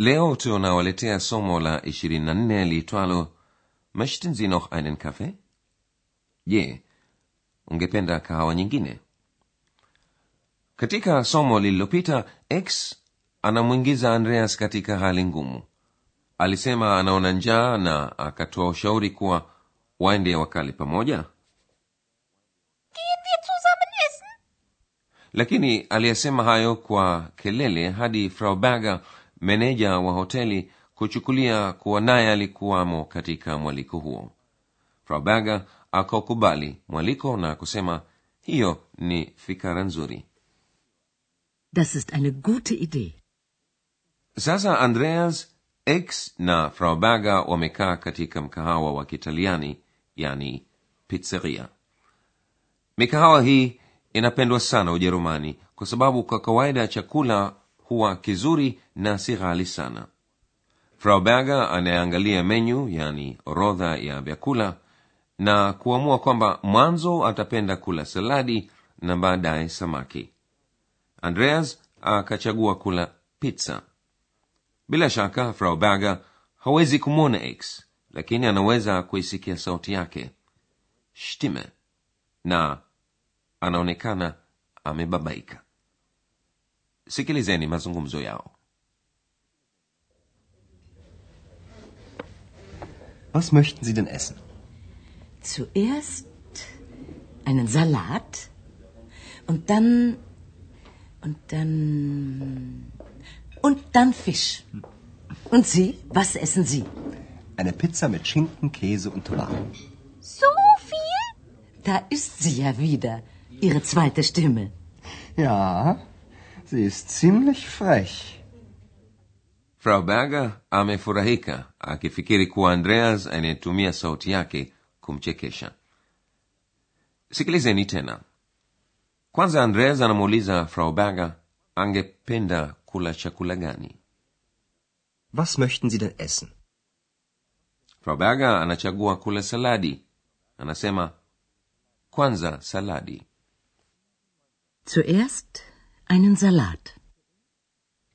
leo tunawaletea somo la 24 liitwalo möchten sie noch einen kaffee? Je ungependa kahawa nyingine? Katika somo lililopita x anamwingiza andreas katika hali ngumu. Alisema anaona njaa na akatoa ushauri kuwa waende wakali pamoja. Lakini aliyesema hayo kwa kelele hadi frau berger meneja wa hoteli kuchukulia kuwa naye alikuwamo katika mwaliko huo. Frau akakubali mwaliko na kusema hiyo ni fikara nzuri. Das ist eine gute Idee. sasa andreas x na frauberger wamekaa katika mkahawa wa kitaliani yani pizzeria. Mikahawa hii inapendwa sana ujerumani kwa sababu kwa kawaida chakula huwa kizuri na si ghali sana. Frau berger anayeangalia menyu yani orodha ya vyakula na kuamua kwamba mwanzo atapenda kula saladi na baadaye samaki. Andreas akachagua kula pizza. Bila shaka frau berger hawezi kumwona x lakini anaweza kuisikia sauti yake. Stimme na anaonekana amebabaika sikilizeni mazungumzo yao was möchten Sie denn essen? Zuerst einen Salat und dann und dann und dann Fisch. Und Sie, was essen Sie? Eine Pizza mit Schinken, Käse und Tomaten. So viel? Da ist sie ja wieder, Ihre zweite Stimme. Ja, sie ist ziemlich frech. frau berger amefurahika akifikiri kuwa andreas anayetumia sauti yake kumchekesha sikilizeni tena kwanza andreas anamuuliza frau berger angependa kula chakula gani Was möchten Sie denn essen? frau berger anachagua kula saladi anasema kwanza saladi? Zuerst einen Salat.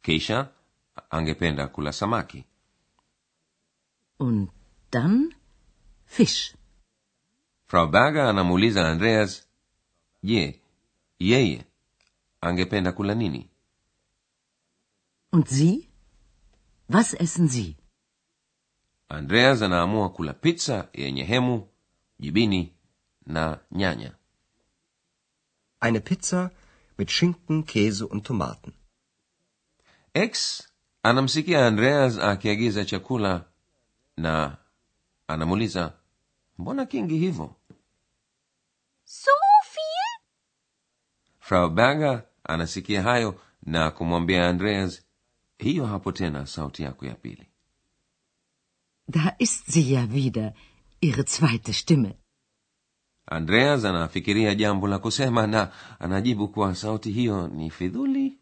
kisha angependa kula samaki Und dann Fisch. frau berger anamuuliza andreas je yeye angependa kula nini Und Sie? Was essen Sie? andreas anaamua kula pizza yenye hemu jibini na nyanya Eine Pizza mit Schinken, Käse und Tomaten. x anamsikia andreas akiagiza chakula na anamuuliza mbona kingi hivyo So viel? frau berger anasikia hayo na kumwambia andreas hiyo hapo tena sauti yako ya pili Da ist sie ja wieder, Ihre zweite Stimme. Andreas anafikiria jambo la kusema na anajibu kuwa sauti hiyo ni fidhuli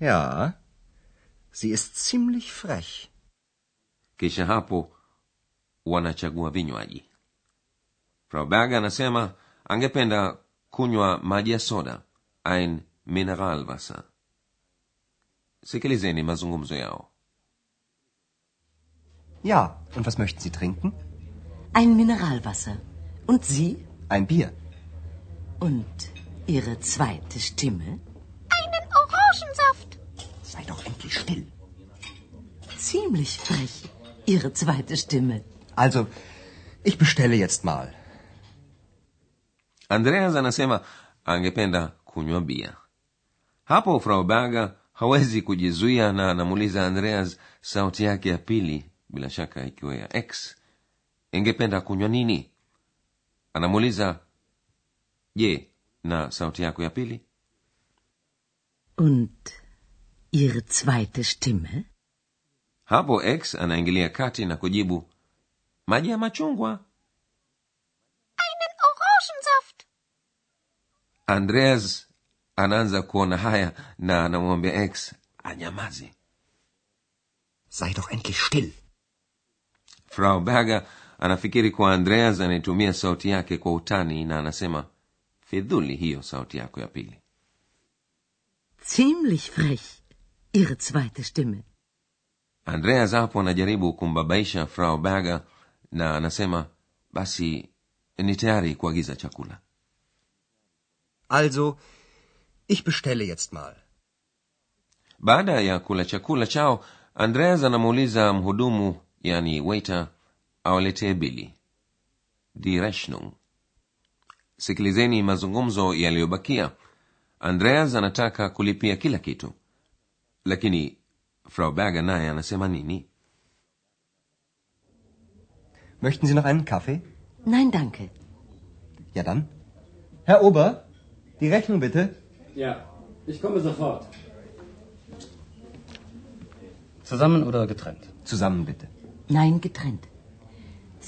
Ja, sie ist ziemlich frech. kisha hapo wanachagua vinywaji frau berger anasema angependa kunywa maji ya soda ein mineralwasser sikilizeni mazungumzo yao Ja, und was möchten Sie trinken? Ein Mineralwasser. Und Sie? Ein Bier. Und Ihre zweite Stimme? Einen Orangensaft. Sei doch endlich still. Ziemlich frech, Ihre zweite Stimme. Also, ich bestelle jetzt mal. andreas anasema angependa kunywa bia hapo frau berger hawezi kujizuia na anamuuliza andreas sauti yake ya pili bila shaka ikiwa ya x ingependa kunywa nini anamuuliza je na sauti yako ya pili Und Ihre zweite Stimme? hapo x anaingilia kati na kujibu maji ya machungwa Einen Orangensaft. andreas anaanza kuona haya na anamwambia x anyamaze Sei doch endlich still. frau berger anafikiri kuwa andreas anaitumia sauti yake kwa utani na anasema fidhuli hiyo sauti yako ya pili Ziemlich frech. Ihre zweite Stimme. andreas hapo anajaribu kumbabaisha frau berger na anasema basi ni tayari kuagiza chakula Also, ich bestelle jetzt mal. baada ya kula chakula chao andreas anamuuliza mhudumu yani waiter awaletee bili die rechnung sikilizeni mazungumzo yaliyobakia andreas anataka kulipia kila kitu lakini frau berger naye anasema nini Möchten Sie noch einen Kaffee? Nein, danke. Ja dann. Herr Ober, die Rechnung bitte. Ja, ich komme sofort. Zusammen oder getrennt? Zusammen bitte. Nein, getrennt.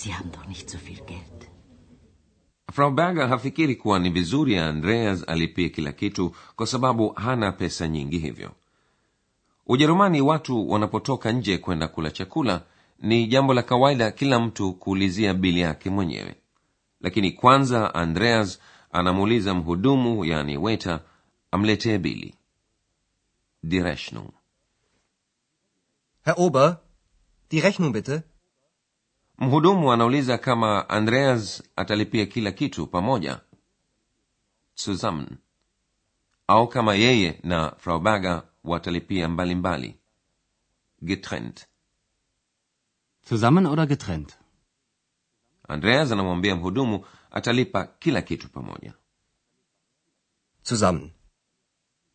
Sie haben doch nicht so viel Geld. frau berger hafikiri kuwa ni vizuri ya andreas alipie kila kitu kwa sababu hana pesa nyingi hivyo ujerumani watu wanapotoka nje kwenda kula chakula ni jambo la kawaida kila mtu kuulizia bili yake mwenyewe lakini kwanza andreas anamuuliza mhudumu yani weta amletee bili die rechnung Herr Ober, die Rechnung bitte. Mhudumu anauliza kama andreas atalipia kila kitu pamoja zusammen au kama yeye na frau baga watalipia mbalimbali mbali. getrennt Zusammen oder getrennt? andreas anamwambia mhudumu atalipa kila kitu pamoja Zusammen.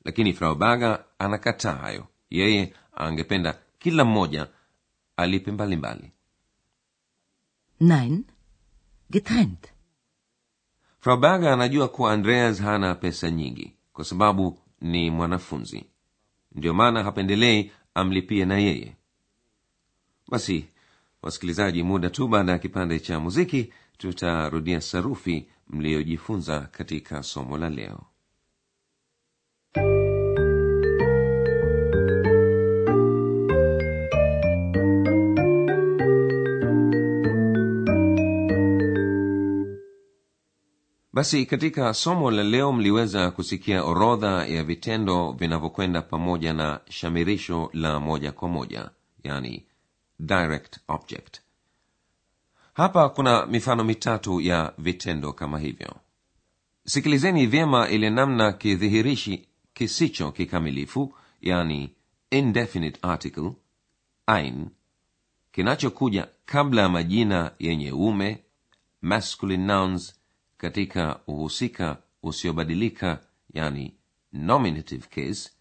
lakini frau baga anakataa hayo yeye angependa kila mmoja alipe mbalimbali mbali. Nein, getrennt. frau berger anajua kuwa andreas hana pesa nyingi kwa sababu ni mwanafunzi. Ndio maana hapendelei amlipie na yeye. Basi wasikilizaji muda tu baada ya kipande cha muziki tutarudia sarufi mliyojifunza katika somo la leo basi katika somo la leo mliweza kusikia orodha ya vitendo vinavyokwenda pamoja na shamirisho la moja kwa moja yani direct object. Hapa kuna mifano mitatu ya vitendo kama hivyo. Sikilizeni vyema ile namna kidhihirishi kisicho kikamilifu yani indefinite article ein kinachokuja kabla ya majina yenye ume masculine nouns katika uhusika usiobadilika yani nominative case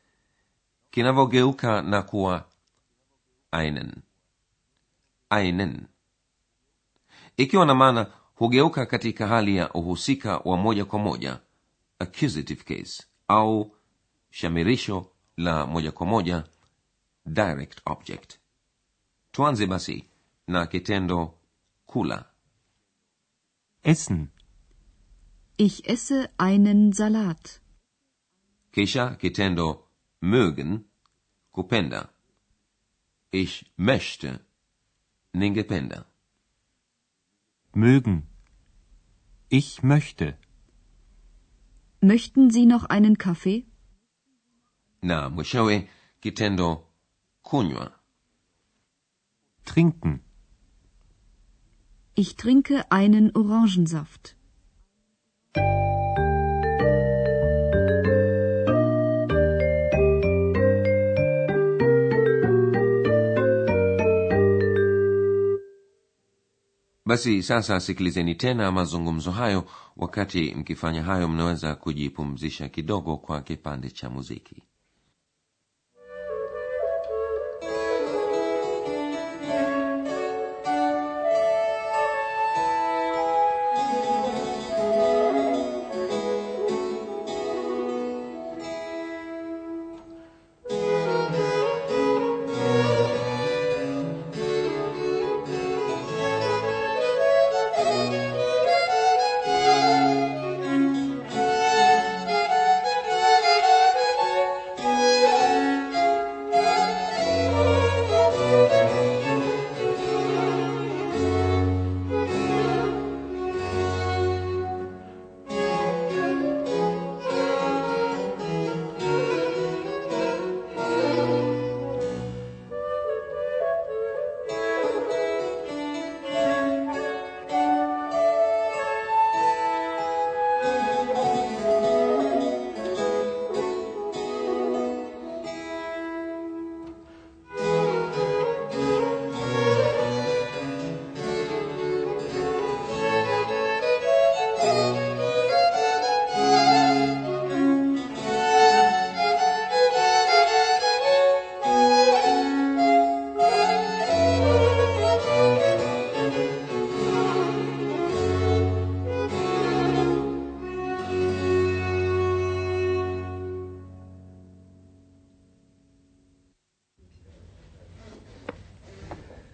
kinavyogeuka na kuwa einen. Einen. Ikiwa na maana hugeuka katika hali ya uhusika wa moja kwa moja accusative case au shamirisho la moja kwa moja direct object. Tuanze basi na kitendo kula. Essen. Ich esse einen Salat. kisha kitendo mögen kupenda ich möchte ningependa Mögen. Ich möchte. Möchten Sie noch einen Kaffee? na mwishowe kitendo kunywa Trinken. Ich trinke einen Orangensaft. Basi sasa sikilizeni tena mazungumzo hayo. Wakati mkifanya hayo mnaweza kujipumzisha kidogo kwa kipande cha muziki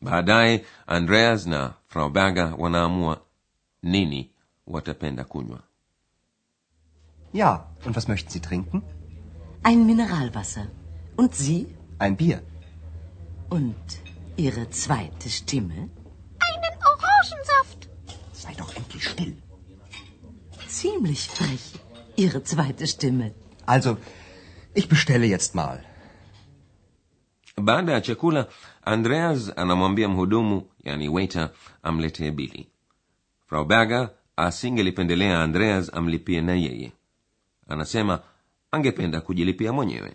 Baadaye andreas na frau berger wanaamua nini watapenda kunywa Ja, und was möchten Sie trinken? Ein Mineralwasser. Und Sie? Ein Bier. Und Ihre zweite Stimme? Einen Orangensaft. Sei doch endlich still. Ziemlich frech, Ihre zweite Stimme. Also, ich bestelle jetzt mal. Baada ya chakula andreas anamwambia mhudumu yani waiter amletee bili frau berger asingelipendelea andreas amlipie na yeye anasema angependa kujilipia mwenyewe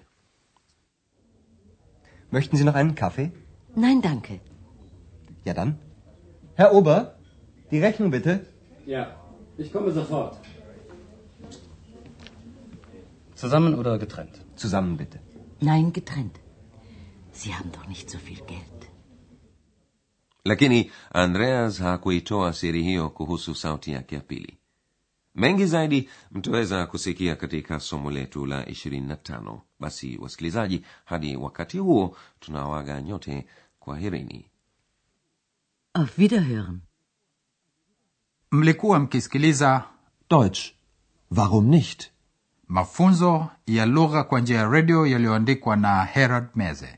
Möchten Sie noch einen Kaffee? Nein, danke. Ja dann. Herr Ober, die Rechnung bitte. Ja, ich komme sofort. Zusammen oder getrennt? Zusammen bitte. Nein, getrennt. Sie haben doch nicht so viel Geld. lakini andreas hakuitoa siri hiyo kuhusu sauti yake ya pili mengi zaidi mtaweza kusikia katika somo letu la 25 basi wasikilizaji hadi wakati huo tunawaga nyote kwa herini Auf Wiederhören. mlikuwa mkisikiliza Deutsch. Warum nicht? mafunzo ya lugha kwa njia ya redio yaliyoandikwa na herald meze